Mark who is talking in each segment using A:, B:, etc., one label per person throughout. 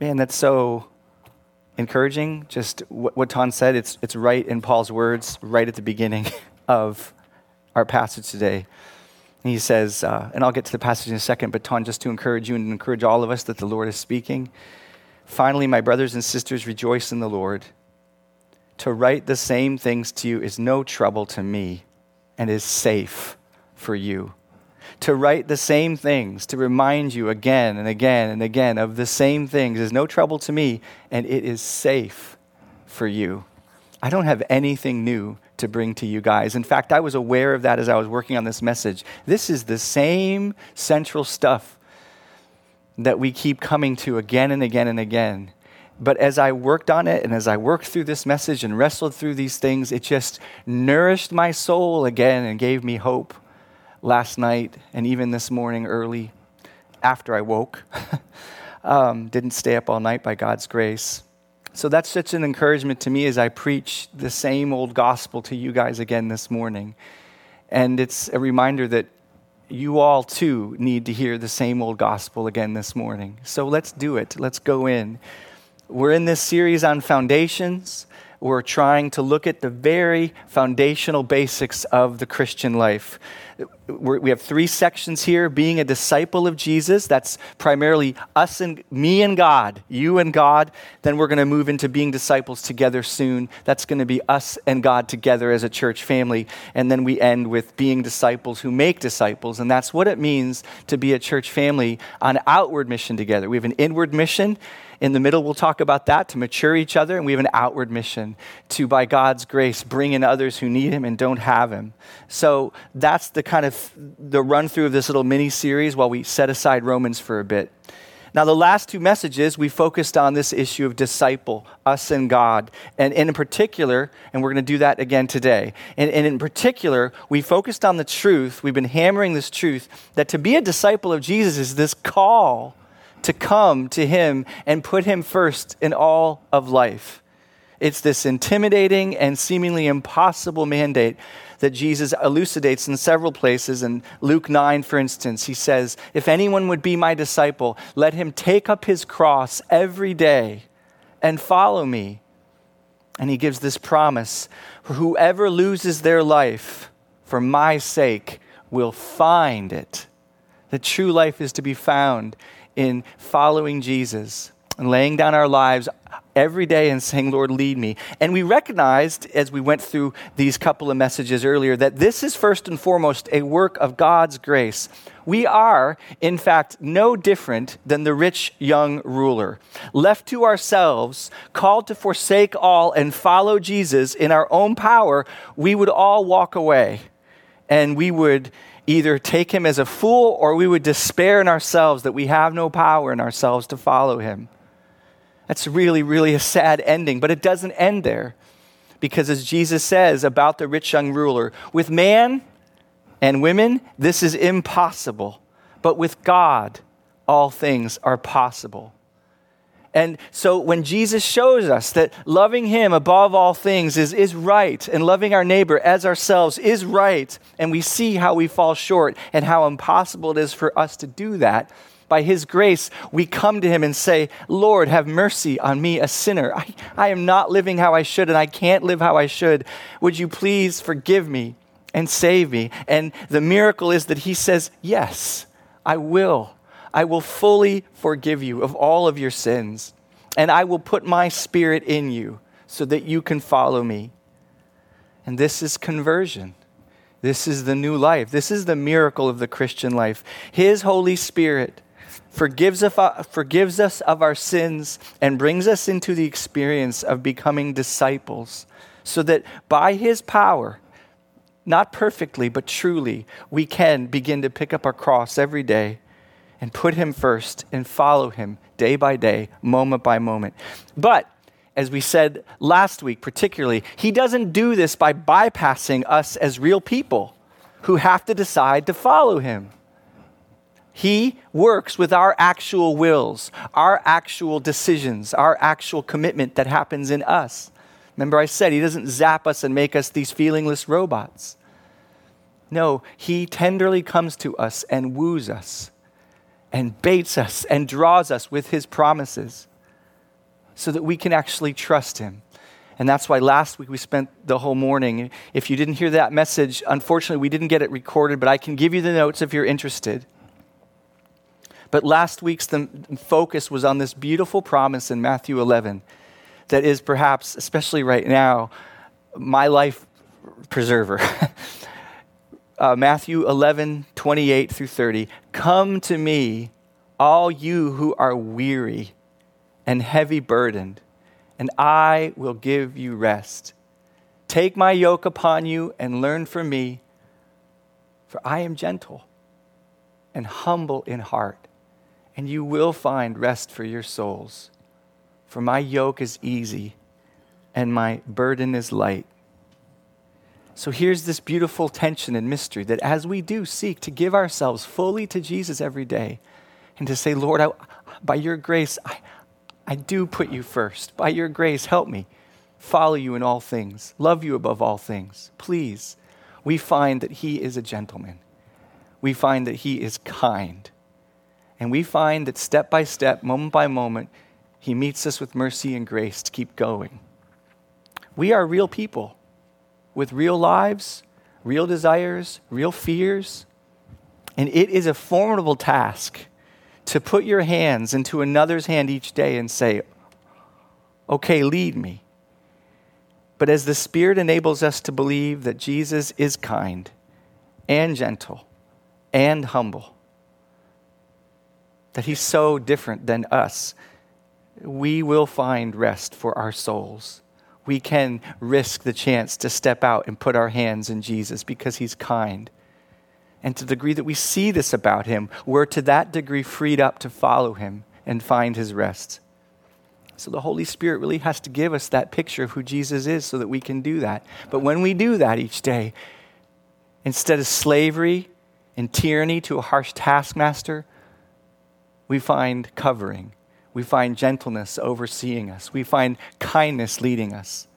A: Man, that's so encouraging. Just what, what Ton said, it's, it's right in Paul's words, right at the beginning of our passage today. And he says, uh, and I'll get to the passage in a second, but Ton, just to encourage you and encourage all of us that the Lord is speaking. Finally, my brothers and sisters, rejoice in the Lord. To write the same things to you is no trouble to me and is safe for you. To write the same things, to remind you again and again and again of the same things is no trouble to me and it is safe for you. I don't have anything new to bring to you guys. In fact, I was aware of that as I was working on this message. This is the same central stuff that we keep coming to again and again and again. But as I worked on it and as I worked through this message and wrestled through these things, it just nourished my soul again and gave me hope last night and even this morning early after I woke. um, didn't stay up all night by God's grace. So that's such an encouragement to me as I preach the same old gospel to you guys again this morning. And it's a reminder that you all too need to hear the same old gospel again this morning. So let's do it. Let's go in. We're in this series on foundations. We're trying to look at the very foundational basics of the Christian life. We have three sections here being a disciple of Jesus. That's primarily us and me and God, you and God. Then we're going to move into being disciples together soon. That's going to be us and God together as a church family. And then we end with being disciples who make disciples. And that's what it means to be a church family on outward mission together. We have an inward mission. In the middle, we'll talk about that to mature each other. And we have an outward mission to, by God's grace, bring in others who need Him and don't have Him. So that's the kind of the run through of this little mini series while we set aside Romans for a bit. Now, the last two messages, we focused on this issue of disciple, us and God. And, and in particular, and we're going to do that again today, and, and in particular, we focused on the truth, we've been hammering this truth, that to be a disciple of Jesus is this call to come to Him and put Him first in all of life. It's this intimidating and seemingly impossible mandate that Jesus elucidates in several places. In Luke 9, for instance, he says, If anyone would be my disciple, let him take up his cross every day and follow me. And he gives this promise for whoever loses their life for my sake will find it. The true life is to be found in following Jesus and laying down our lives every day and saying, Lord, lead me. And we recognized as we went through these couple of messages earlier that this is first and foremost a work of God's grace. We are, in fact, no different than the rich young ruler. Left to ourselves, called to forsake all and follow Jesus in our own power, we would all walk away and we would either take him as a fool or we would despair in ourselves that we have no power in ourselves to follow him. That's really, really a sad ending, but it doesn't end there. Because as Jesus says about the rich young ruler, with man and women, this is impossible. But with God, all things are possible. And so when Jesus shows us that loving Him above all things is, is right, and loving our neighbor as ourselves is right, and we see how we fall short and how impossible it is for us to do that, by His grace, we come to Him and say, Lord, have mercy on me, a sinner. I, I am not living how I should, and I can't live how I should. Would you please forgive me and save me? And the miracle is that He says, Yes, I will. I will fully forgive you of all of your sins, and I will put my spirit in you so that you can follow me. And this is conversion. This is the new life. This is the miracle of the Christian life. His Holy Spirit forgives, of, uh, forgives us of our sins, and brings us into the experience of becoming disciples, so that by His power, not perfectly, but truly, we can begin to pick up our cross every day and put Him first and follow Him day by day, moment by moment. But as we said last week, particularly, He doesn't do this by bypassing us as real people who have to decide to follow Him. He works with our actual wills, our actual decisions, our actual commitment that happens in us. Remember, I said He doesn't zap us and make us these feelingless robots. No, He tenderly comes to us and woos us and baits us and draws us with His promises. so that we can actually trust Him. And that's why last week we spent the whole morning. If you didn't hear that message, unfortunately, we didn't get it recorded, but I can give you the notes if you're interested. But last week's focus was on this beautiful promise in Matthew 11 that is perhaps, especially right now, my life preserver. uh, Matthew 11, 28 through 30. Come to me, all you who are weary and heavy burdened, and I will give you rest. Take my yoke upon you and learn from me, for I am gentle and humble in heart, and you will find rest for your souls. For my yoke is easy and my burden is light. So here's this beautiful tension and mystery that as we do seek to give ourselves fully to Jesus every day and to say, Lord, I, by your grace, I, I do put you first. By your grace, help me follow you in all things, love you above all things. Please, we find that He is a gentleman. We find that He is kind. And we find that step by step, moment by moment, He meets us with mercy and grace to keep going. We are real people with real lives, real desires, real fears. And it is a formidable task to put your hands into another's hand each day and say, Okay, lead me. But as the Spirit enables us to believe that Jesus is kind and gentle and humble, that He's so different than us, we will find rest for our souls we can risk the chance to step out and put our hands in Jesus because he's kind. And to the degree that we see this about him, we're to that degree freed up to follow him and find his rest. So the Holy Spirit really has to give us that picture of who Jesus is so that we can do that. But when we do that each day, instead of slavery and tyranny to a harsh taskmaster, we find covering we find gentleness overseeing us. We find kindness leading us.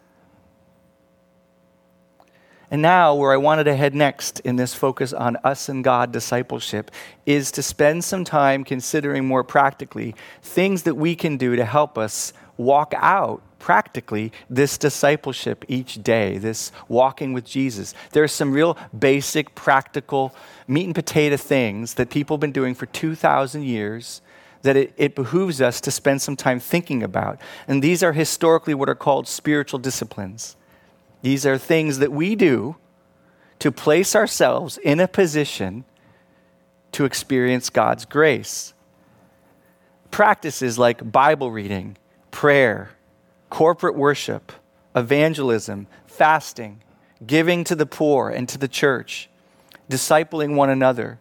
A: And now, where I wanted to head next in this focus on us and God discipleship is to spend some time considering more practically things that we can do to help us walk out practically this discipleship each day, this walking with Jesus. There are some real basic, practical, meat and potato things that people have been doing for 2,000 years that it, it behooves us to spend some time thinking about. And these are historically what are called spiritual disciplines. These are things that we do to place ourselves in a position to experience God's grace. Practices like Bible reading, prayer, corporate worship, evangelism, fasting, giving to the poor and to the church, discipling one another,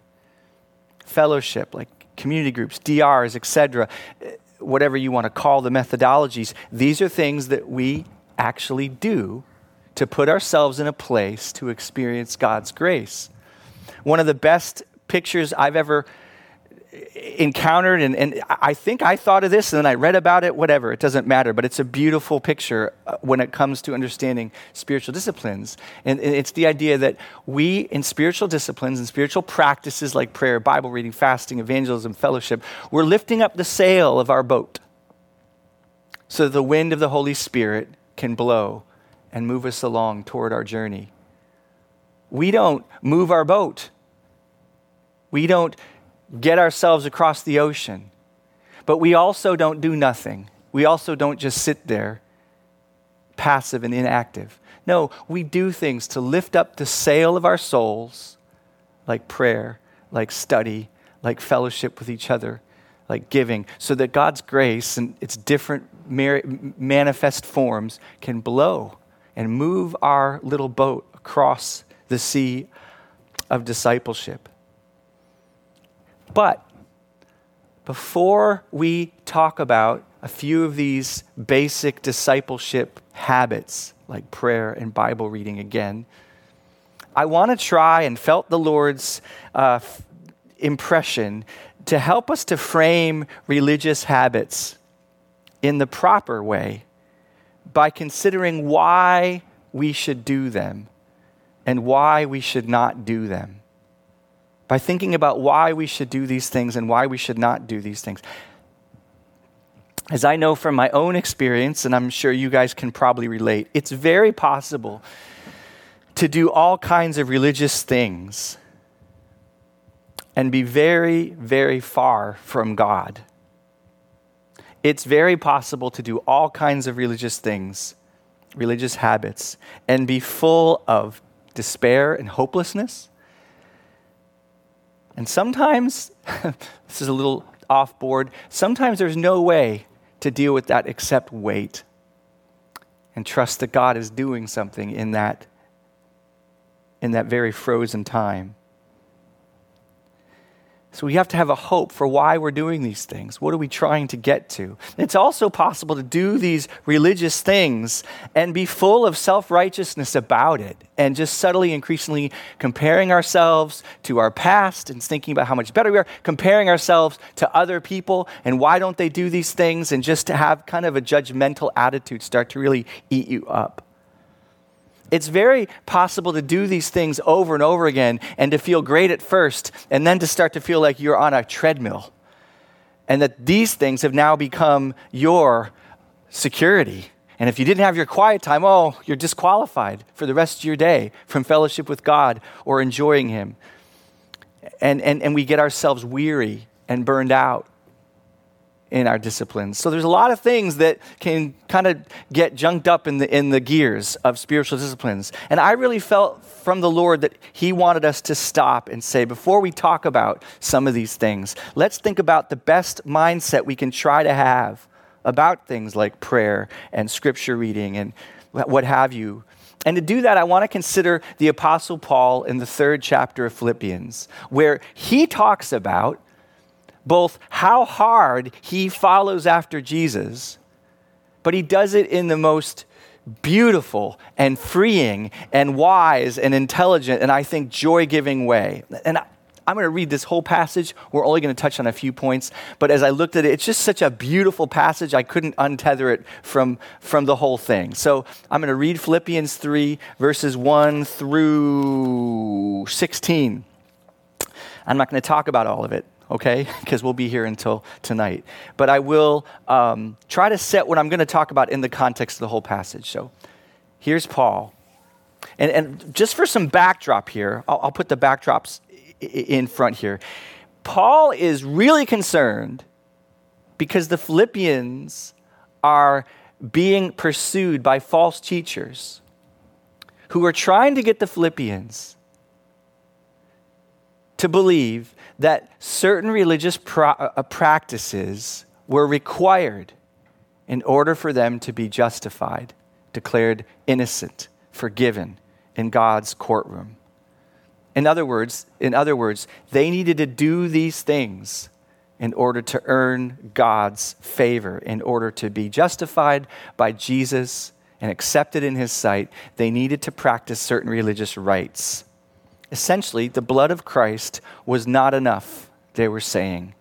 A: fellowship like community groups, DRs, etc., whatever you want to call the methodologies, these are things that we actually do to put ourselves in a place to experience God's grace. One of the best pictures I've ever encountered, and, and I think I thought of this and then I read about it, whatever, it doesn't matter, but it's a beautiful picture uh, when it comes to understanding spiritual disciplines. And it's the idea that we, in spiritual disciplines and spiritual practices like prayer, Bible reading, fasting, evangelism, fellowship, we're lifting up the sail of our boat so the wind of the Holy Spirit can blow and move us along toward our journey. We don't move our boat. We don't get ourselves across the ocean. But we also don't do nothing. We also don't just sit there passive and inactive. No, we do things to lift up the sail of our souls, like prayer, like study, like fellowship with each other, like giving, so that God's grace and its different manifest forms can blow and move our little boat across the sea of discipleship. But before we talk about a few of these basic discipleship habits, like prayer and Bible reading again, I want to try and felt the Lord's uh, f- impression to help us to frame religious habits in the proper way by considering why we should do them and why we should not do them by thinking about why we should do these things and why we should not do these things. as I know from my own experience, and I'm sure you guys can probably relate, it's very possible to do all kinds of religious things and be very, very far from God. It's very possible to do all kinds of religious things, religious habits, and be full of despair and hopelessness. And sometimes, this is a little off board, sometimes there's no way to deal with that except wait and trust that God is doing something in that in that very frozen time. So we have to have a hope for why we're doing these things. What are we trying to get to? It's also possible to do these religious things and be full of self righteousness about it and just subtly, increasingly comparing ourselves to our past and thinking about how much better we are, comparing ourselves to other people and why don't they do these things, and just to have kind of a judgmental attitude start to really eat you up it's very possible to do these things over and over again and to feel great at first and then to start to feel like you're on a treadmill. And that these things have now become your security. And if you didn't have your quiet time, oh, you're disqualified for the rest of your day from fellowship with God or enjoying Him. And, and, and we get ourselves weary and burned out in our disciplines. So there's a lot of things that can kind of get junked up in the in the gears of spiritual disciplines. And I really felt from the Lord that he wanted us to stop and say before we talk about some of these things, let's think about the best mindset we can try to have about things like prayer and scripture reading and what have you. And to do that, I want to consider the Apostle Paul in the third chapter of Philippians, where he talks about both how hard he follows after Jesus, but he does it in the most beautiful and freeing and wise and intelligent and I think joy giving way. And I, am going to read this whole passage. We're only going to touch on a few points, but as I looked at it, it's just such a beautiful passage. I couldn't untether it from, from the whole thing. So I'm going to read Philippians 3, verses 1 through 16. I'm not going to talk about all of it okay? Because we'll be here until tonight. But I will um, try to set what I'm going to talk about in the context of the whole passage. So here's Paul. And, and just for some backdrop here, I'll, I'll put the backdrops in front here. Paul is really concerned because the Philippians are being pursued by false teachers who are trying to get the Philippians to believe that certain religious uh, practices were required in order for them to be justified, declared innocent, forgiven in God's courtroom. In other words, in other words, they needed to do these things in order to earn God's favor, in order to be justified by Jesus and accepted in his sight, they needed to practice certain religious rites. Essentially, the blood of Christ was not enough, they were saying.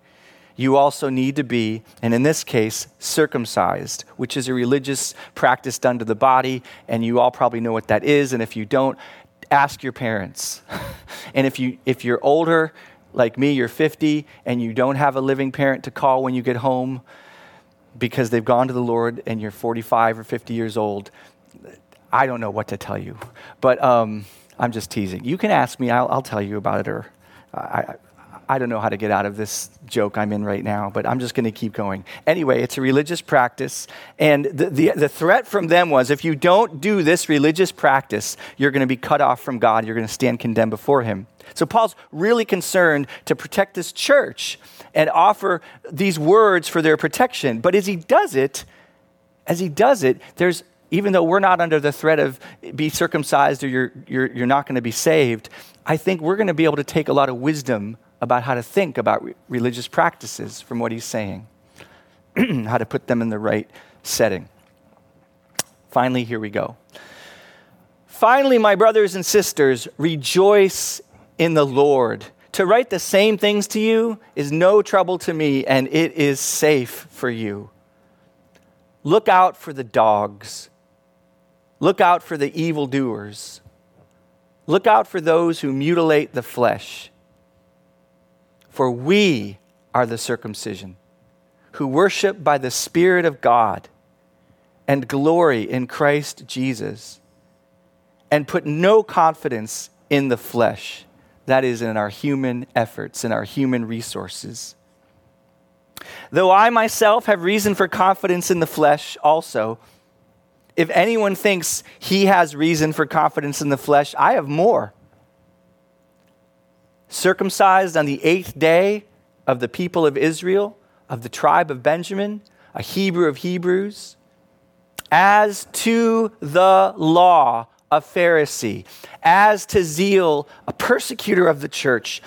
A: You also need to be, and in this case, circumcised, which is a religious practice done to the body, and you all probably know what that is. And if you don't, ask your parents. and if, you, if you're older, like me, you're 50, and you don't have a living parent to call when you get home because they've gone to the Lord and you're 45 or 50 years old, I don't know what to tell you. But, um, I'm just teasing. You can ask me, I'll, I'll tell you about it, or I, I don't know how to get out of this joke I'm in right now, but I'm just going to keep going. Anyway, it's a religious practice, and the, the, the, threat from them was if you don't do this religious practice, you're going to be cut off from God, you're going to stand condemned before Him. So Paul's really concerned to protect this church and offer these words for their protection. But as he does it, as he does it, there's even though we're not under the threat of be circumcised or you're, you're, you're not going to be saved, I think we're going to be able to take a lot of wisdom about how to think about re- religious practices from what he's saying, how to put them in the right setting. Finally, here we go. Finally, my brothers and sisters, rejoice in the Lord. To write the same things to you is no trouble to me, and it is safe for you. Look out for the dogs Look out for the evildoers. Look out for those who mutilate the flesh. For we are the circumcision who worship by the Spirit of God and glory in Christ Jesus and put no confidence in the flesh, that is, in our human efforts and our human resources. Though I myself have reason for confidence in the flesh also, if anyone thinks he has reason for confidence in the flesh, I have more. Circumcised on the eighth day of the people of Israel, of the tribe of Benjamin, a Hebrew of Hebrews, as to the law, a Pharisee, as to zeal, a persecutor of the church,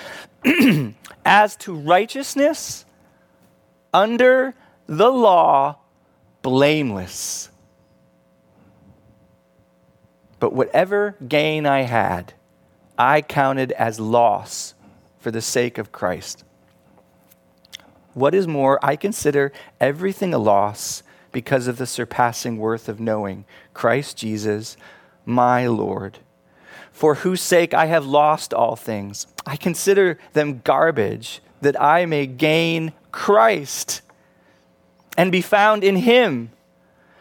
A: as to righteousness, under the law, blameless. But whatever gain I had, I counted as loss for the sake of Christ. What is more, I consider everything a loss because of the surpassing worth of knowing Christ Jesus, my Lord, for whose sake I have lost all things. I consider them garbage that I may gain Christ and be found in him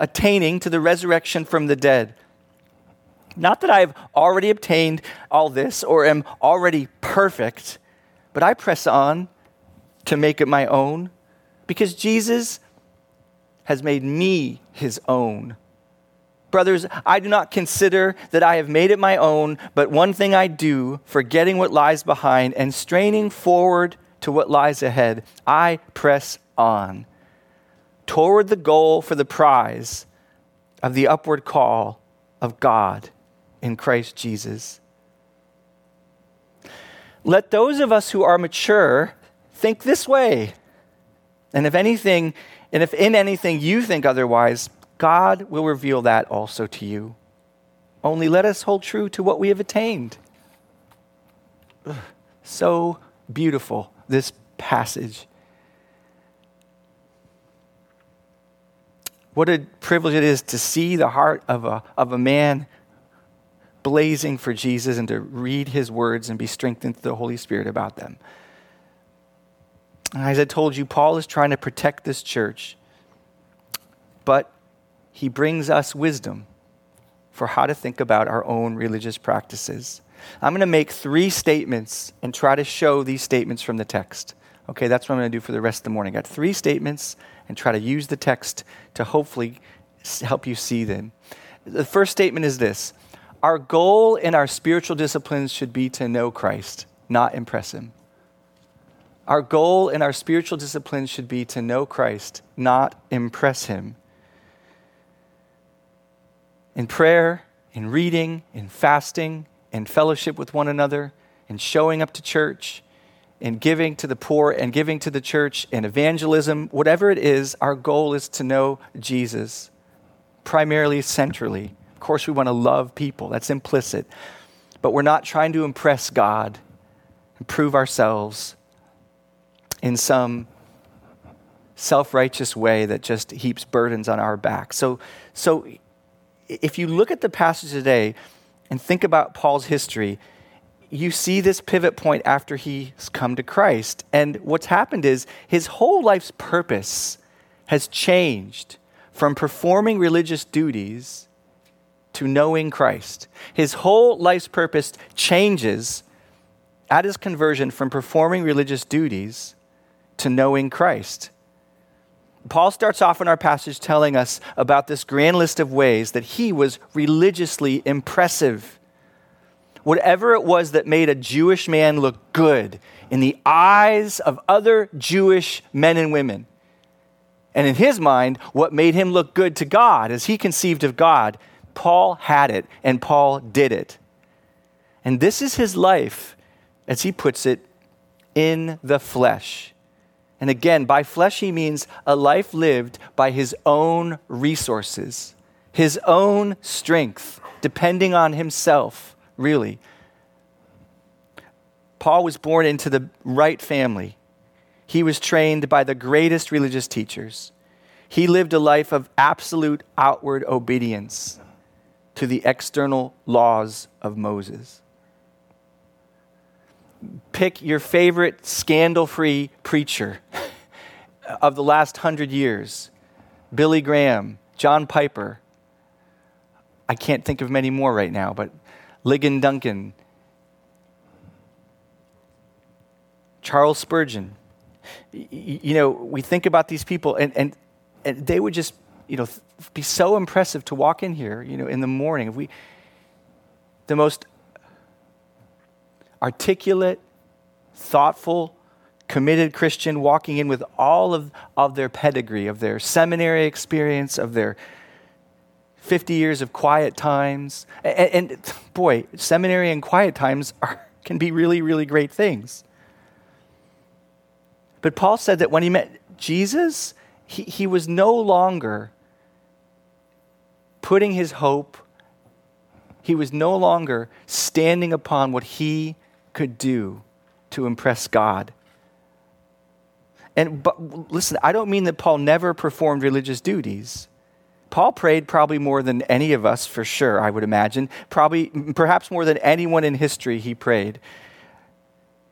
A: attaining to the resurrection from the dead. Not that I have already obtained all this or am already perfect, but I press on to make it my own because Jesus has made me his own. Brothers, I do not consider that I have made it my own, but one thing I do, forgetting what lies behind and straining forward to what lies ahead, I press on toward the goal for the prize of the upward call of God in Christ Jesus. Let those of us who are mature think this way. And if anything, and if in anything you think otherwise, God will reveal that also to you. Only let us hold true to what we have attained. Ugh, so beautiful, this passage. What a privilege it is to see the heart of a, of a man blazing for Jesus and to read his words and be strengthened through the Holy Spirit about them. As I told you, Paul is trying to protect this church, but he brings us wisdom for how to think about our own religious practices. I'm going to make three statements and try to show these statements from the text. Okay, that's what I'm going to do for the rest of the morning. I got three statements and try to use the text to hopefully help you see them. The first statement is this Our goal in our spiritual disciplines should be to know Christ, not impress him. Our goal in our spiritual disciplines should be to know Christ, not impress him. In prayer, in reading, in fasting, in fellowship with one another, in showing up to church, in giving to the poor and giving to the church and evangelism, whatever it is, our goal is to know Jesus, primarily centrally. Of course, we want to love people, that's implicit. But we're not trying to impress God and prove ourselves in some self righteous way that just heaps burdens on our back. So, so, if you look at the passage today and think about Paul's history, you see this pivot point after he's come to Christ. And what's happened is his whole life's purpose has changed from performing religious duties to knowing Christ. His whole life's purpose changes at his conversion from performing religious duties to knowing Christ. Paul starts off in our passage telling us about this grand list of ways that he was religiously impressive whatever it was that made a Jewish man look good in the eyes of other Jewish men and women. And in his mind, what made him look good to God as he conceived of God, Paul had it and Paul did it. And this is his life, as he puts it, in the flesh. And again, by flesh, he means a life lived by his own resources, his own strength, depending on himself, really. Paul was born into the right family. He was trained by the greatest religious teachers. He lived a life of absolute outward obedience to the external laws of Moses. Pick your favorite scandal free preacher of the last hundred years Billy Graham, John Piper. I can't think of many more right now, but Ligon Duncan, Charles Spurgeon. You know, we think about these people, and, and, and they would just, you know, be so impressive to walk in here, you know, in the morning. If we, the most articulate, thoughtful, committed Christian walking in with all of, of their pedigree, of their seminary experience, of their 50 years of quiet times. And, and boy, seminary and quiet times are, can be really, really great things. But Paul said that when he met Jesus, he, he was no longer putting his hope, he was no longer standing upon what he could do to impress God. And but listen, I don't mean that Paul never performed religious duties. Paul prayed probably more than any of us for sure, I would imagine. Probably perhaps more than anyone in history he prayed.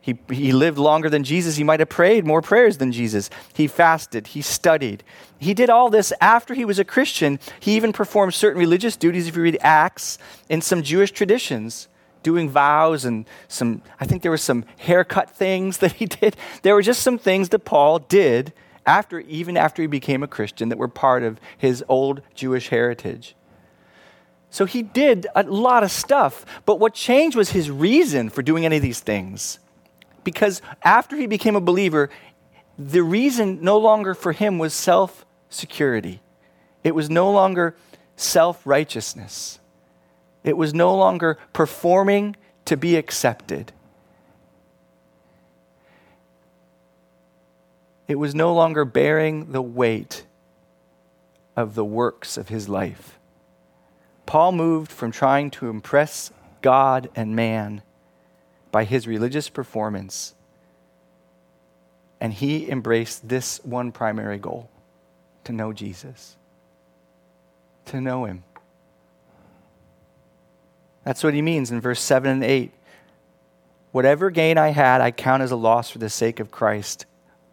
A: He, he lived longer than Jesus. He might have prayed more prayers than Jesus. He fasted. He studied. He did all this after he was a Christian. He even performed certain religious duties, if you read Acts, in some Jewish traditions, doing vows and some, I think there were some haircut things that he did. There were just some things that Paul did after, even after he became a Christian, that were part of his old Jewish heritage. So he did a lot of stuff, but what changed was his reason for doing any of these things. Because after he became a believer, the reason no longer for him was self security, it was no longer self righteousness, it was no longer performing to be accepted. It was no longer bearing the weight of the works of his life. Paul moved from trying to impress God and man by his religious performance. And he embraced this one primary goal to know Jesus, to know him. That's what he means in verse 7 and 8. Whatever gain I had, I count as a loss for the sake of Christ.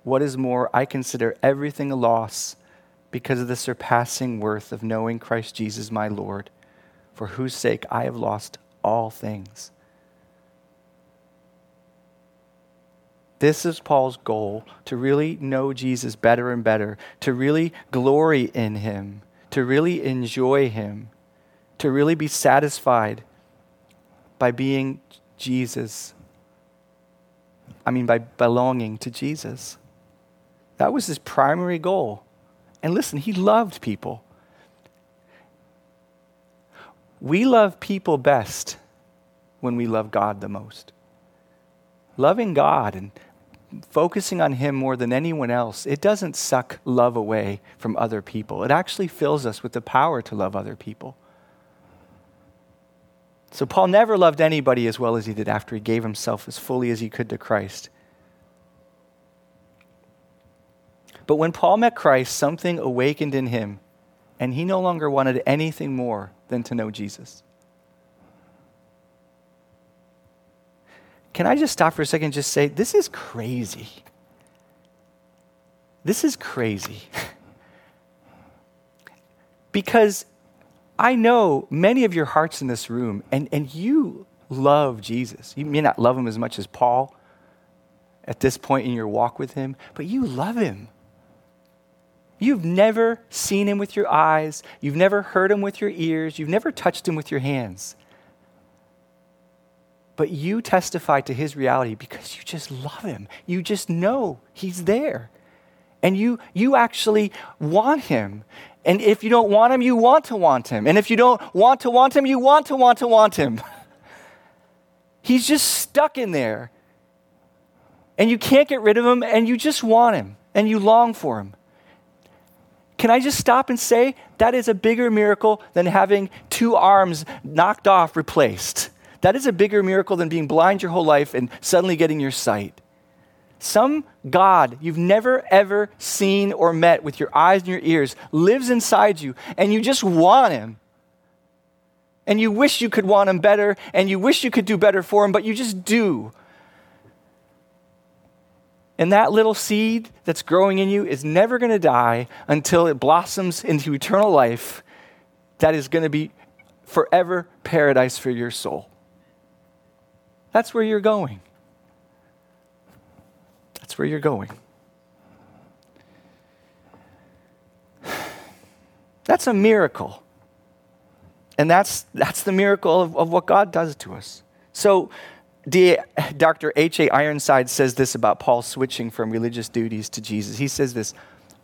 A: What is more, I consider everything a loss because of the surpassing worth of knowing Christ Jesus my Lord, for whose sake I have lost all things. This is Paul's goal to really know Jesus better and better, to really glory in him, to really enjoy him, to really be satisfied by being Jesus. I mean, by belonging to Jesus. That was his primary goal. And listen, he loved people. We love people best when we love God the most. Loving God and focusing on Him more than anyone else, it doesn't suck love away from other people. It actually fills us with the power to love other people. So, Paul never loved anybody as well as he did after he gave himself as fully as he could to Christ. But when Paul met Christ, something awakened in him, and he no longer wanted anything more than to know Jesus. Can I just stop for a second and just say, this is crazy? This is crazy. because I know many of your hearts in this room, and, and you love Jesus. You may not love him as much as Paul at this point in your walk with him, but you love him. You've never seen him with your eyes, you've never heard him with your ears, you've never touched him with your hands but you testify to his reality because you just love him. You just know he's there. And you, you actually want him. And if you don't want him, you want to want him. And if you don't want to want him, you want to want to want him. he's just stuck in there. And you can't get rid of him, and you just want him. and you long for him. Can I just stop and say that is a bigger miracle than having two arms knocked off, replaced? That is a bigger miracle than being blind your whole life and suddenly getting your sight. Some God you've never ever seen or met with your eyes and your ears lives inside you, and you just want him. And you wish you could want him better, and you wish you could do better for him, but you just do. And that little seed that's growing in you is never going to die until it blossoms into eternal life that is going to be forever paradise for your soul. That's where you're going. That's where you're going. That's a miracle. And that's, that's the miracle of, of what God does to us. So, Dr. H.A. Ironside says this about Paul switching from religious duties to Jesus. He says this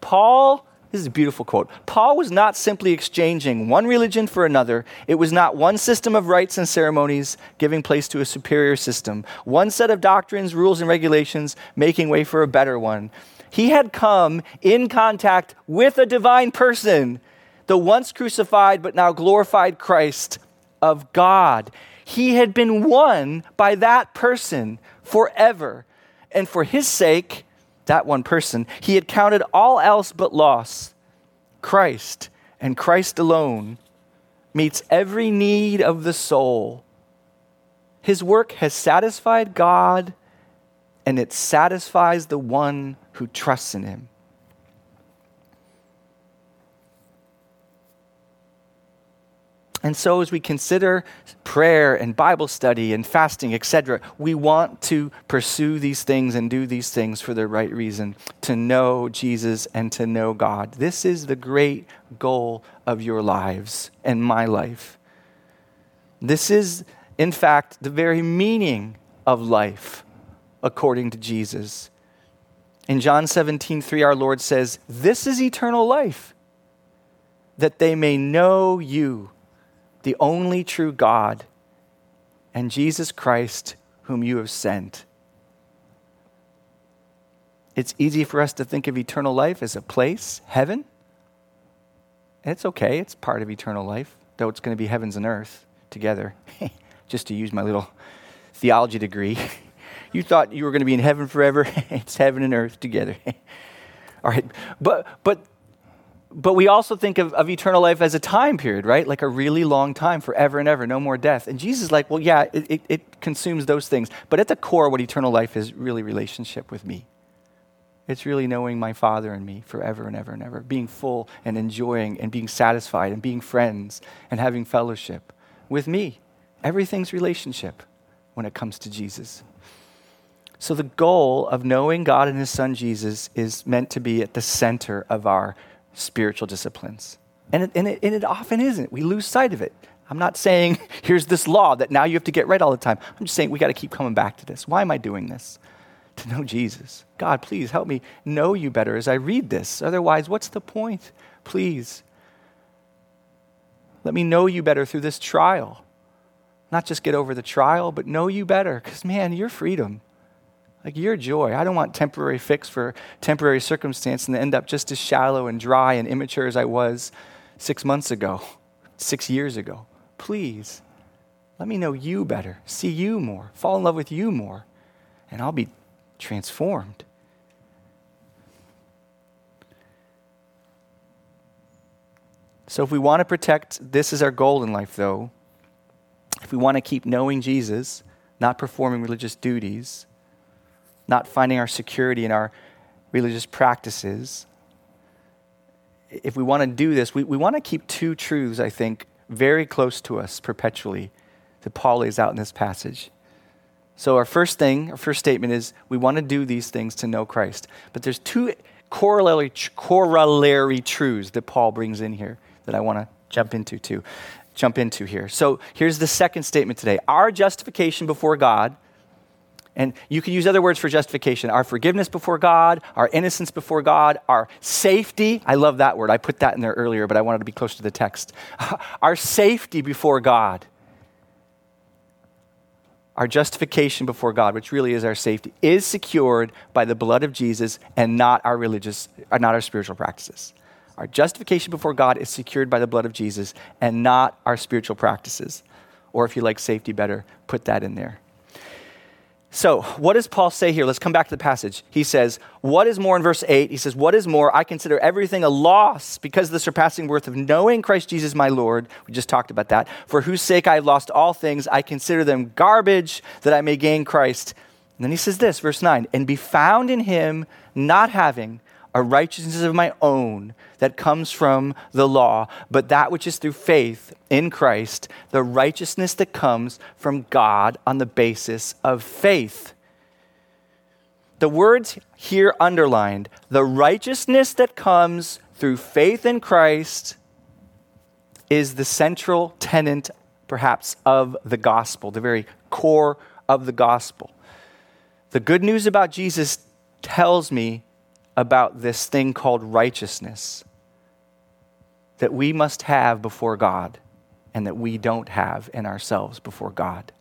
A: Paul this is a beautiful quote. Paul was not simply exchanging one religion for another. It was not one system of rites and ceremonies giving place to a superior system, one set of doctrines, rules, and regulations making way for a better one. He had come in contact with a divine person, the once crucified but now glorified Christ of God. He had been won by that person forever. And for his sake, that one person, he had counted all else but loss. Christ and Christ alone meets every need of the soul. His work has satisfied God and it satisfies the one who trusts in him. And so, as we consider prayer and Bible study and fasting, etc., we want to pursue these things and do these things for the right reason to know Jesus and to know God. This is the great goal of your lives and my life. This is, in fact, the very meaning of life according to Jesus. In John 17, 3, our Lord says, This is eternal life, that they may know you the only true God, and Jesus Christ, whom you have sent. It's easy for us to think of eternal life as a place, heaven. It's okay, it's part of eternal life, though it's going to be heavens and earth together, just to use my little theology degree. you thought you were going to be in heaven forever, it's heaven and earth together. All right, but, but but we also think of, of eternal life as a time period, right? Like a really long time, forever and ever, no more death. And Jesus is like, well, yeah, it, it, it consumes those things. But at the core, what eternal life is really relationship with me. It's really knowing my Father and me forever and ever and ever, being full and enjoying and being satisfied and being friends and having fellowship with me. Everything's relationship when it comes to Jesus. So, the goal of knowing God and His Son Jesus is meant to be at the center of our spiritual disciplines. And it, and, it, and it often isn't. We lose sight of it. I'm not saying here's this law that now you have to get right all the time. I'm just saying we got to keep coming back to this. Why am I doing this? To know Jesus. God, please help me know you better as I read this. Otherwise, what's the point? Please. Let me know you better through this trial. Not just get over the trial, but know you better. Because, man, your freedom like your joy. I don't want temporary fix for temporary circumstance and to end up just as shallow and dry and immature as I was six months ago, six years ago. Please, let me know you better, see you more, fall in love with you more, and I'll be transformed. So, if we want to protect this is our goal in life, though, if we want to keep knowing Jesus, not performing religious duties, not finding our security in our religious practices, if we want to do this, we, we want to keep two truths, I think, very close to us perpetually that Paul lays out in this passage. So, our first thing, our first statement is we want to do these things to know Christ. But there's two corollary, corollary truths that Paul brings in here that I want to jump into too. Jump into here. So, here's the second statement today. Our justification before God and you could use other words for justification our forgiveness before God, our innocence before God, our safety. I love that word. I put that in there earlier, but I wanted to be close to the text. our safety before God. our justification before God, which really is our safety, is secured by the blood of Jesus and not our religious, uh, not our spiritual practices. Our justification before God is secured by the blood of Jesus and not our spiritual practices. Or if you like safety better, put that in there. So, what does Paul say here? Let's come back to the passage. He says, What is more in verse 8? He says, What is more? I consider everything a loss because of the surpassing worth of knowing Christ Jesus my Lord. We just talked about that. For whose sake I have lost all things, I consider them garbage that I may gain Christ. And then he says this, verse 9, and be found in him, not having a righteousness of my own that comes from the law, but that which is through faith in Christ, the righteousness that comes from God on the basis of faith. The words here underlined the righteousness that comes through faith in Christ is the central tenet, perhaps, of the gospel, the very core of the gospel. The good news about Jesus tells me about this thing called righteousness that we must have before God and that we don't have in ourselves before God.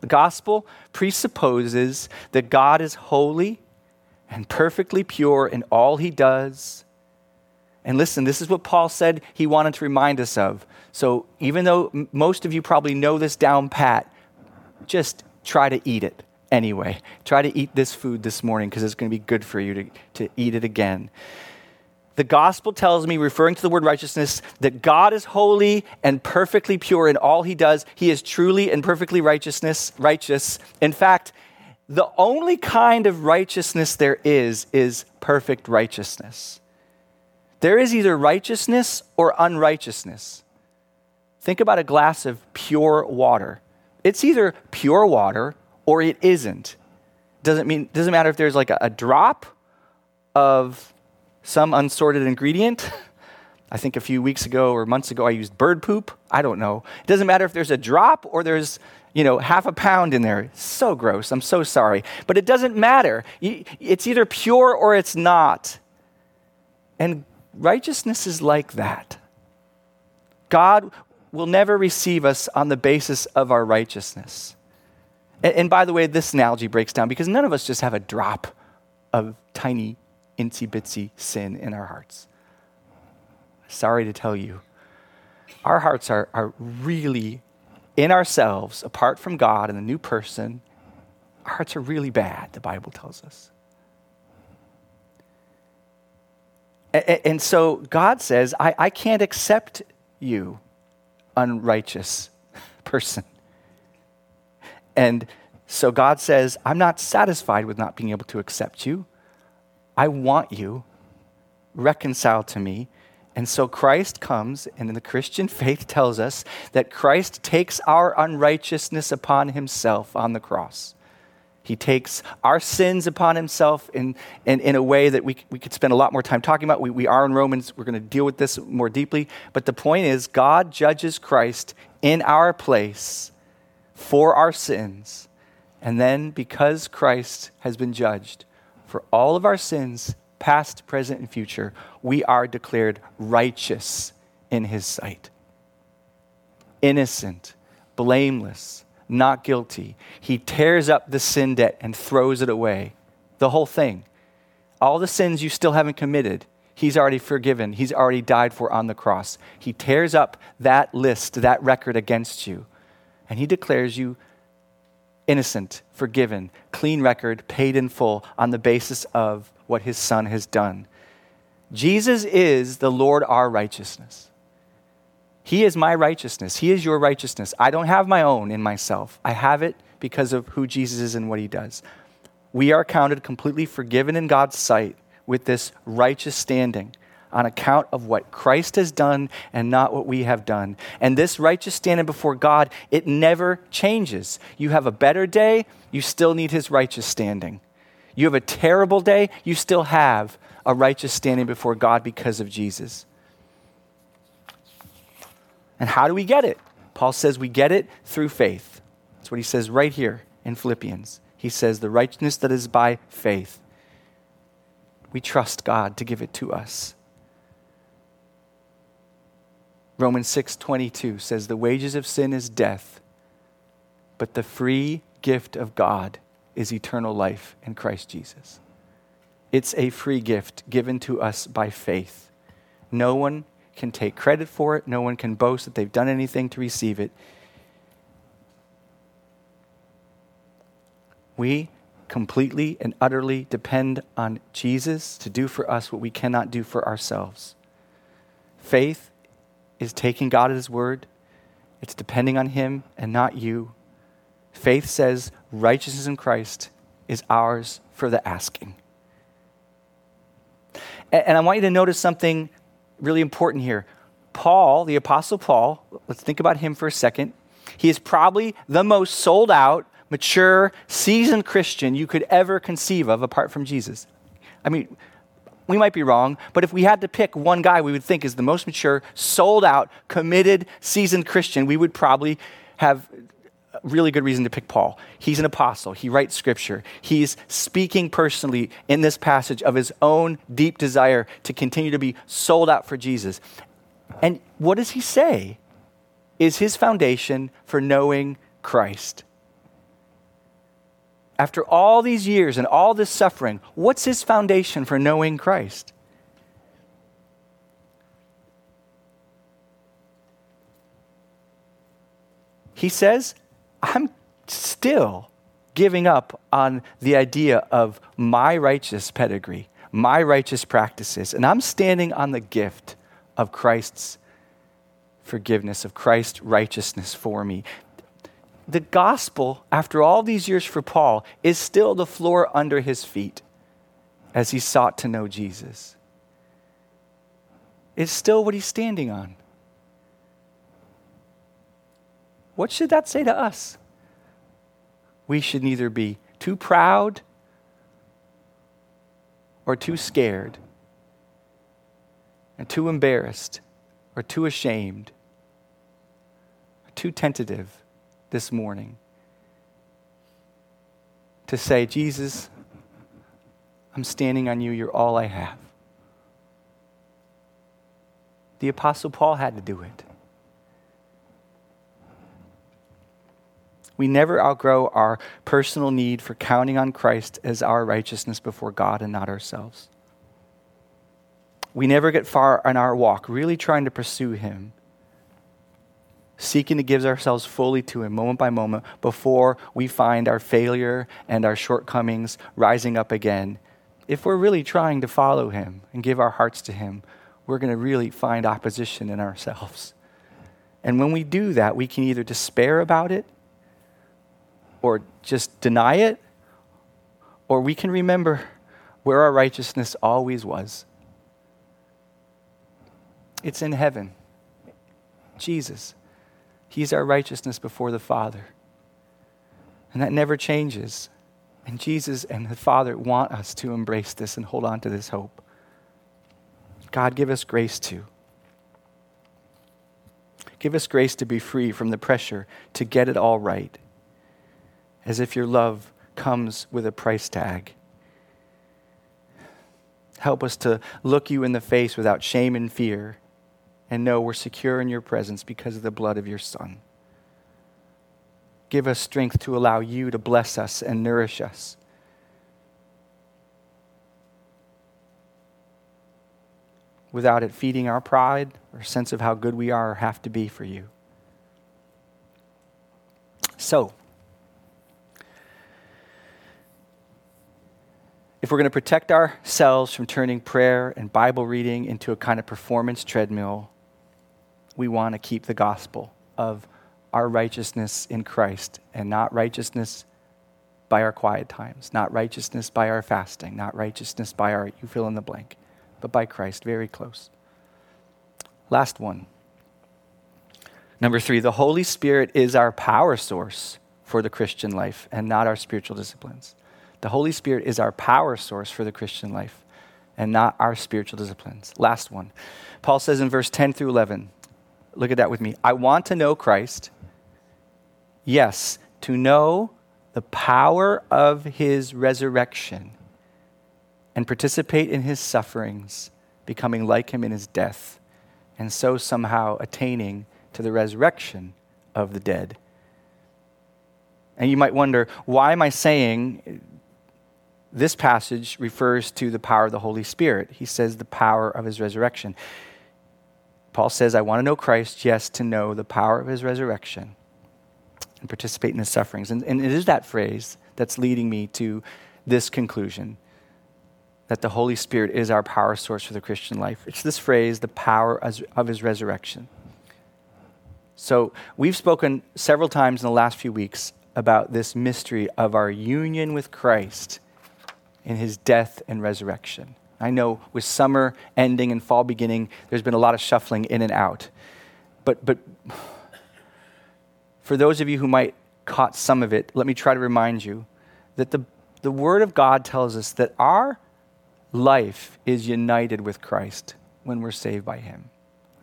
A: The gospel presupposes that God is holy and perfectly pure in all he does. And listen, this is what Paul said he wanted to remind us of. So even though most of you probably know this down pat, just try to eat it anyway. Try to eat this food this morning because it's going to be good for you to, to eat it again. The gospel tells me, referring to the word righteousness, that God is holy and perfectly pure in all he does. He is truly and perfectly righteousness, righteous. In fact, the only kind of righteousness there is is perfect righteousness. There is either righteousness or unrighteousness. Think about a glass of pure water. It's either pure water or it isn't. Doesn't mean doesn't matter if there's like a, a drop of some unsorted ingredient. I think a few weeks ago or months ago I used bird poop. I don't know. It doesn't matter if there's a drop or there's, you know, half a pound in there. so gross. I'm so sorry. But it doesn't matter. It's either pure or it's not. And righteousness is like that. God will never receive us on the basis of our righteousness. And, and by the way, this analogy breaks down because none of us just have a drop of tiny, incy bitsy sin in our hearts. Sorry to tell you, our hearts are, are really in ourselves, apart from God and the new person. Our hearts are really bad, the Bible tells us. And, and so God says, I, I can't accept you, unrighteous person. And so God says, I'm not satisfied with not being able to accept you. I want you reconciled to me. And so Christ comes, and the Christian faith tells us that Christ takes our unrighteousness upon himself on the cross. He takes our sins upon himself in, in, in a way that we, we could spend a lot more time talking about. We, we are in Romans. We're going to deal with this more deeply. But the point is, God judges Christ in our place for our sins. And then, because Christ has been judged for all of our sins, past, present, and future, we are declared righteous in his sight. Innocent, blameless, not guilty. He tears up the sin debt and throws it away. The whole thing. All the sins you still haven't committed, he's already forgiven. He's already died for on the cross. He tears up that list, that record against you and he declares you innocent, forgiven, clean record, paid in full on the basis of what his son has done. Jesus is the Lord our righteousness. He is my righteousness. He is your righteousness. I don't have my own in myself. I have it because of who Jesus is and what he does. We are counted completely forgiven in God's sight with this righteous standing on account of what Christ has done and not what we have done. And this righteous standing before God, it never changes. You have a better day, you still need his righteous standing. You have a terrible day, you still have a righteous standing before God because of Jesus. And how do we get it? Paul says we get it through faith. That's what he says right here in Philippians. He says, the righteousness that is by faith. We trust God to give it to us. Romans 6:22 says the wages of sin is death, but the free gift of God is eternal life in Christ Jesus. It's a free gift given to us by faith. No one can take credit for it, no one can boast that they've done anything to receive it. We completely and utterly depend on Jesus to do for us what we cannot do for ourselves. Faith is taking God at His word, it's depending on Him and not you. Faith says righteousness in Christ is ours for the asking. And I want you to notice something really important here. Paul, the Apostle Paul, let's think about him for a second. He is probably the most sold out, mature, seasoned Christian you could ever conceive of apart from Jesus. I mean, we might be wrong, but if we had to pick one guy we would think is the most mature, sold out, committed, seasoned Christian, we would probably have really good reason to pick Paul. He's an apostle. He writes scripture. He's speaking personally in this passage of his own deep desire to continue to be sold out for Jesus. And what does he say is his foundation for knowing Christ? After all these years and all this suffering, what's his foundation for knowing Christ? He says, I'm still giving up on the idea of my righteous pedigree, my righteous practices, and I'm standing on the gift of Christ's forgiveness, of Christ's righteousness for me. The gospel, after all these years for Paul, is still the floor under his feet as he sought to know Jesus. It's still what he's standing on. What should that say to us? We should neither be too proud or too scared, and too embarrassed or too ashamed, or too tentative this morning to say, Jesus, I'm standing on you, you're all I have. The Apostle Paul had to do it. We never outgrow our personal need for counting on Christ as our righteousness before God and not ourselves. We never get far in our walk, really trying to pursue Him, seeking to give ourselves fully to Him moment by moment before we find our failure and our shortcomings rising up again. If we're really trying to follow Him and give our hearts to Him, we're going to really find opposition in ourselves. And when we do that, we can either despair about it or just deny it, or we can remember where our righteousness always was. It's in heaven. Jesus. He's our righteousness before the Father. And that never changes. And Jesus and the Father want us to embrace this and hold on to this hope. God, give us grace to. Give us grace to be free from the pressure to get it all right as if your love comes with a price tag. Help us to look you in the face without shame and fear and know we're secure in your presence because of the blood of your Son. Give us strength to allow you to bless us and nourish us. Without it feeding our pride or sense of how good we are or have to be for you. So, if we're going to protect ourselves from turning prayer and Bible reading into a kind of performance treadmill, we want to keep the gospel of our righteousness in Christ and not righteousness by our quiet times, not righteousness by our fasting, not righteousness by our, you fill in the blank, but by Christ, very close. Last one. Number three, the Holy Spirit is our power source for the Christian life and not our spiritual disciplines. The Holy Spirit is our power source for the Christian life and not our spiritual disciplines. Last one. Paul says in verse 10 through 11, look at that with me. I want to know Christ. Yes, to know the power of his resurrection and participate in his sufferings, becoming like him in his death, and so somehow attaining to the resurrection of the dead. And you might wonder, why am I saying this passage refers to the power of the Holy Spirit? He says the power of his resurrection. Paul says, I want to know Christ, yes, to know the power of his resurrection and participate in his sufferings. And, and it is that phrase that's leading me to this conclusion that the Holy Spirit is our power source for the Christian life. It's this phrase, the power of his resurrection. So, we've spoken several times in the last few weeks about this mystery of our union with Christ in his death and resurrection. I know with summer ending and fall beginning, there's been a lot of shuffling in and out. But, but for those of you who might caught some of it, let me try to remind you that the, the Word of God tells us that our life is united with Christ when we're saved by Him.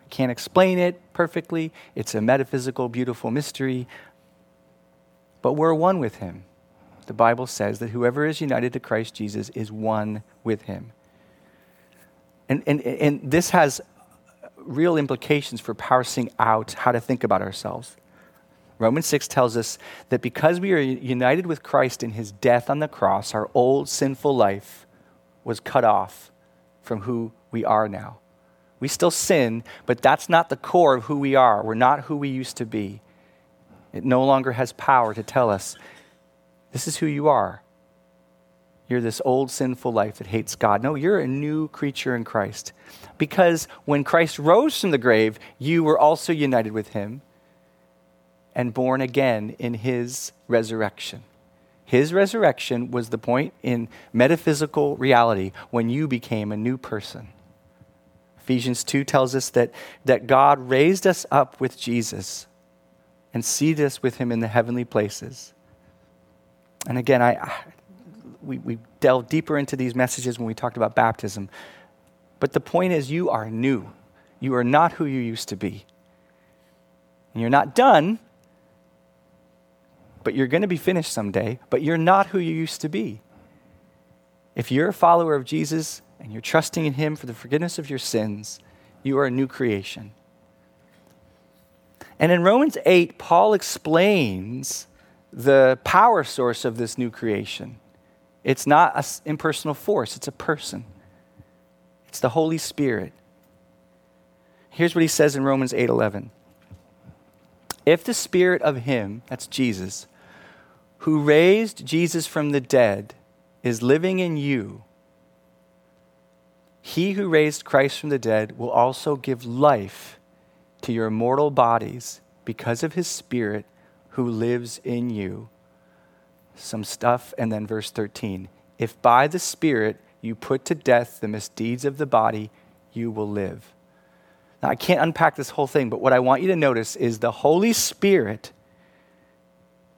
A: I can't explain it perfectly, it's a metaphysical, beautiful mystery, but we're one with Him. The Bible says that whoever is united to Christ Jesus is one with Him. And, and, and this has real implications for parsing out how to think about ourselves. Romans 6 tells us that because we are united with Christ in his death on the cross, our old sinful life was cut off from who we are now. We still sin, but that's not the core of who we are. We're not who we used to be. It no longer has power to tell us, this is who you are. You're this old sinful life that hates God. No, you're a new creature in Christ. Because when Christ rose from the grave, you were also united with him and born again in his resurrection. His resurrection was the point in metaphysical reality when you became a new person. Ephesians 2 tells us that, that God raised us up with Jesus and seated us with him in the heavenly places. And again, I, we, we delved deeper into these messages when we talked about baptism. But the point is, you are new. You are not who you used to be. And you're not done, but you're going to be finished someday, but you're not who you used to be. If you're a follower of Jesus and you're trusting in Him for the forgiveness of your sins, you are a new creation. And in Romans 8, Paul explains the power source of this new creation. It's not an impersonal force, it's a person. It's the Holy Spirit. Here's what he says in Romans 8:11. If the spirit of him, that's Jesus, who raised Jesus from the dead is living in you, he who raised Christ from the dead will also give life to your mortal bodies because of his spirit who lives in you some stuff, and then verse 13. If by the Spirit you put to death the misdeeds of the body, you will live. Now, I can't unpack this whole thing, but what I want you to notice is the Holy Spirit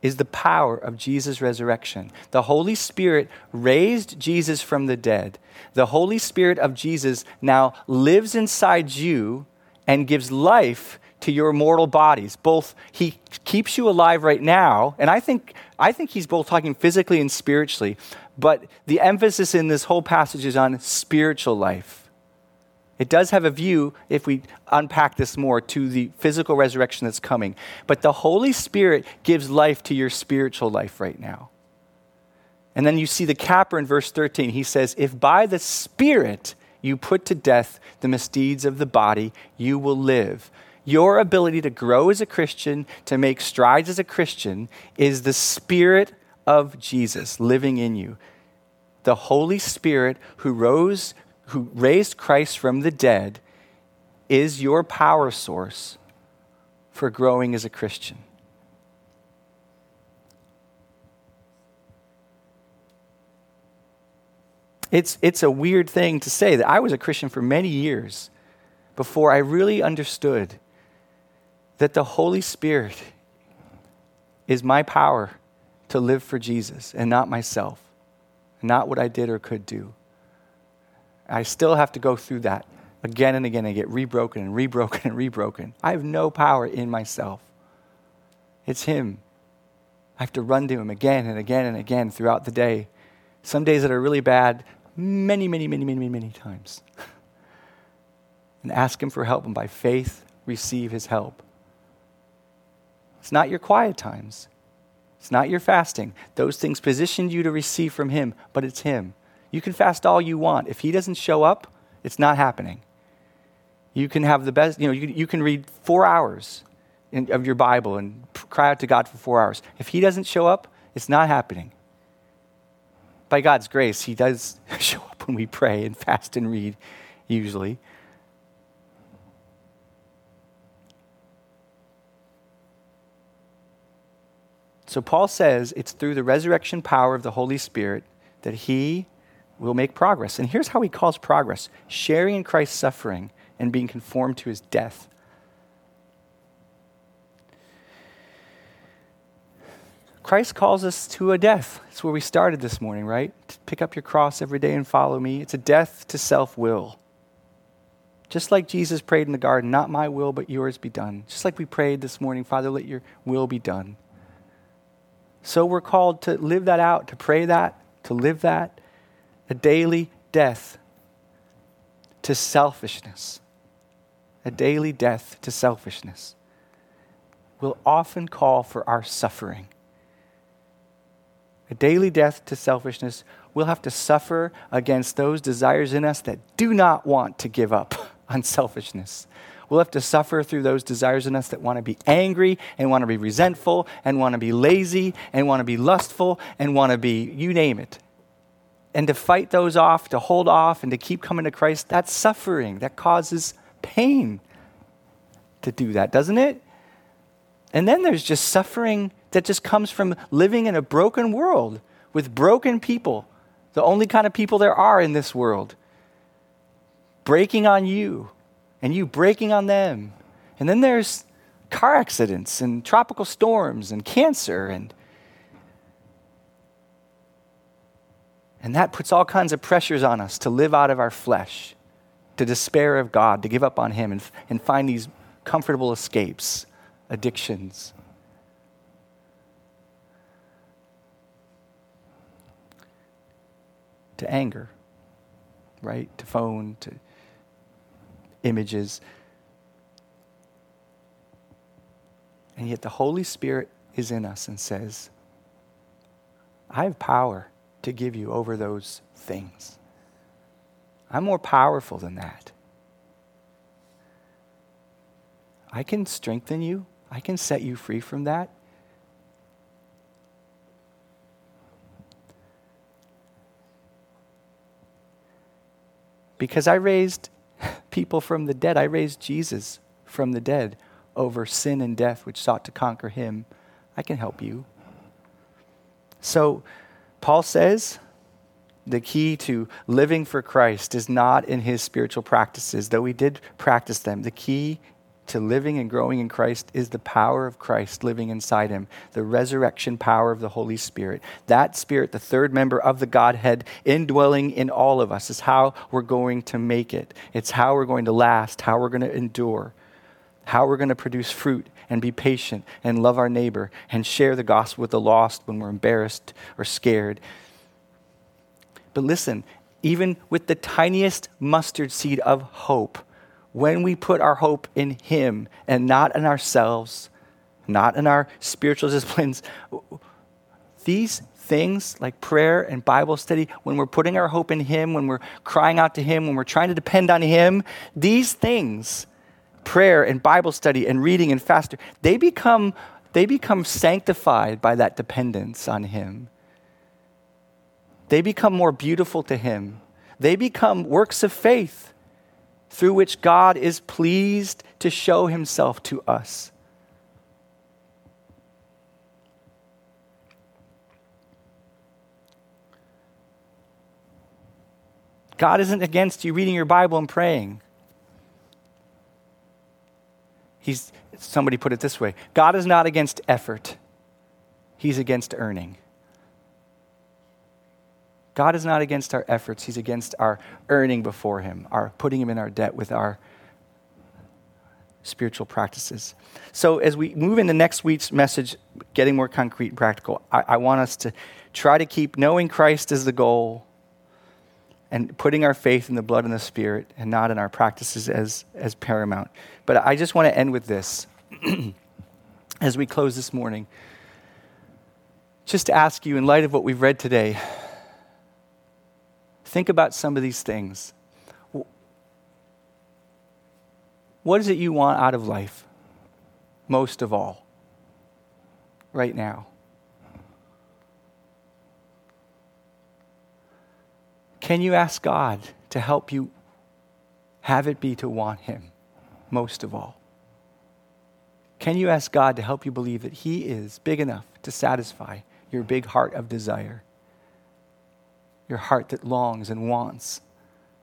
A: is the power of Jesus' resurrection. The Holy Spirit raised Jesus from the dead. The Holy Spirit of Jesus now lives inside you and gives life to your mortal bodies. Both he keeps you alive right now, and I think I think he's both talking physically and spiritually, but the emphasis in this whole passage is on spiritual life. It does have a view, if we unpack this more, to the physical resurrection that's coming. But the Holy Spirit gives life to your spiritual life right now. And then you see the capper in verse 13. He says, If by the Spirit you put to death the misdeeds of the body, you will live. Your ability to grow as a Christian, to make strides as a Christian, is the Spirit of Jesus living in you. The Holy Spirit who rose, who raised Christ from the dead, is your power source for growing as a Christian. It's, it's a weird thing to say that I was a Christian for many years before I really understood that the Holy Spirit is my power to live for Jesus and not myself, not what I did or could do. I still have to go through that again and again and get rebroken and rebroken and rebroken. I have no power in myself. It's Him. I have to run to Him again and again and again throughout the day. Some days that are really bad, many, many, many, many, many, many times. and ask Him for help and by faith receive His help. It's not your quiet times. It's not your fasting. Those things positioned you to receive from Him, but it's Him. You can fast all you want. If He doesn't show up, it's not happening. You can have the best, you know, you, you can read four hours in, of your Bible and cry out to God for four hours. If He doesn't show up, it's not happening. By God's grace, He does show up when we pray and fast and read, usually. So Paul says it's through the resurrection power of the Holy Spirit that he will make progress. And here's how he calls progress sharing in Christ's suffering and being conformed to his death. Christ calls us to a death. It's where we started this morning, right? Pick up your cross every day and follow me. It's a death to self will. Just like Jesus prayed in the garden, not my will, but yours be done. Just like we prayed this morning, Father, let your will be done. So we're called to live that out, to pray that, to live that, a daily death to selfishness. A daily death to selfishness will often call for our suffering. A daily death to selfishness will have to suffer against those desires in us that do not want to give up on selfishness. We'll have to suffer through those desires in us that want to be angry and want to be resentful and want to be lazy and want to be lustful and want to be, you name it. And to fight those off, to hold off, and to keep coming to Christ, that's suffering. That causes pain to do that, doesn't it? And then there's just suffering that just comes from living in a broken world with broken people, the only kind of people there are in this world, breaking on you and you breaking on them. And then there's car accidents and tropical storms and cancer and and that puts all kinds of pressures on us to live out of our flesh to despair of god to give up on him and, and find these comfortable escapes addictions to anger right to phone to images. And yet the Holy Spirit is in us and says, I have power to give you over those things. I'm more powerful than that. I can strengthen you, I can set you free from that. Because I raised people from the dead. I raised Jesus from the dead over sin and death, which sought to conquer him. I can help you. So, Paul says the key to living for Christ is not in his spiritual practices, though he did practice them. The key to living and growing in Christ is the power of Christ living inside him, the resurrection power of the Holy Spirit. That Spirit, the third member of the Godhead, indwelling in all of us, is how we're going to make it. It's how we're going to last, how we're going to endure, how we're going to produce fruit and be patient and love our neighbor and share the gospel with the lost when we're embarrassed or scared. But listen, even with the tiniest mustard seed of hope, when we put our hope in Him and not in ourselves, not in our spiritual disciplines, these things like prayer and Bible study, when we're putting our hope in Him, when we're crying out to Him, when we're trying to depend on Him, these things, prayer and Bible study and reading and fasting, they become, they become sanctified by that dependence on Him. They become more beautiful to Him. They become works of faith through which God is pleased to show himself to us. God isn't against you reading your Bible and praying. He's, somebody put it this way God is not against effort, He's against earning. God is not against our efforts, He's against our earning before Him, our putting Him in our debt with our spiritual practices. So, as we move into next week's message, getting more concrete and practical, I, I want us to try to keep knowing Christ as the goal and putting our faith in the blood and the spirit and not in our practices as, as paramount. But I just want to end with this as we close this morning. just to ask you, in light of what we've read today, think about some of these things. What is it you want out of life most of all right now? Can you ask God to help you have it be to want Him most of all? Can you ask God to help you believe that He is big enough to satisfy your big heart of desire? Your heart that longs and wants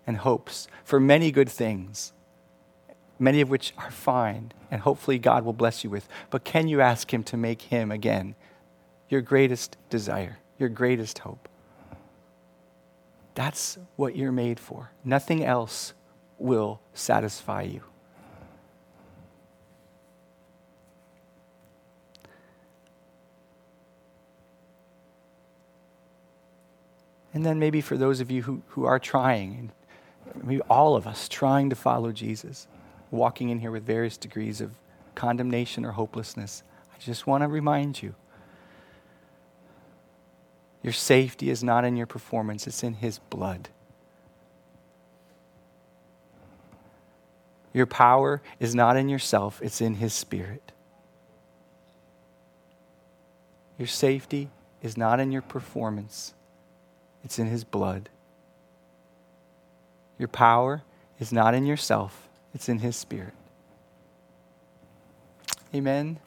A: and hopes for many good things many of which are fine, and hopefully God will bless you with. But can you ask Him to make Him again your greatest desire, your greatest hope? That's what you're made for. Nothing else will satisfy you. And then maybe for those of you who, who are trying, maybe all of us trying to follow Jesus, walking in here with various degrees of condemnation or hopelessness, I just want to remind you your safety is not in your performance, it's in His blood. Your power is not in yourself, it's in His Spirit. Your safety is not in your performance, it's in His blood. Your power is not in yourself, it's in His Spirit. Amen.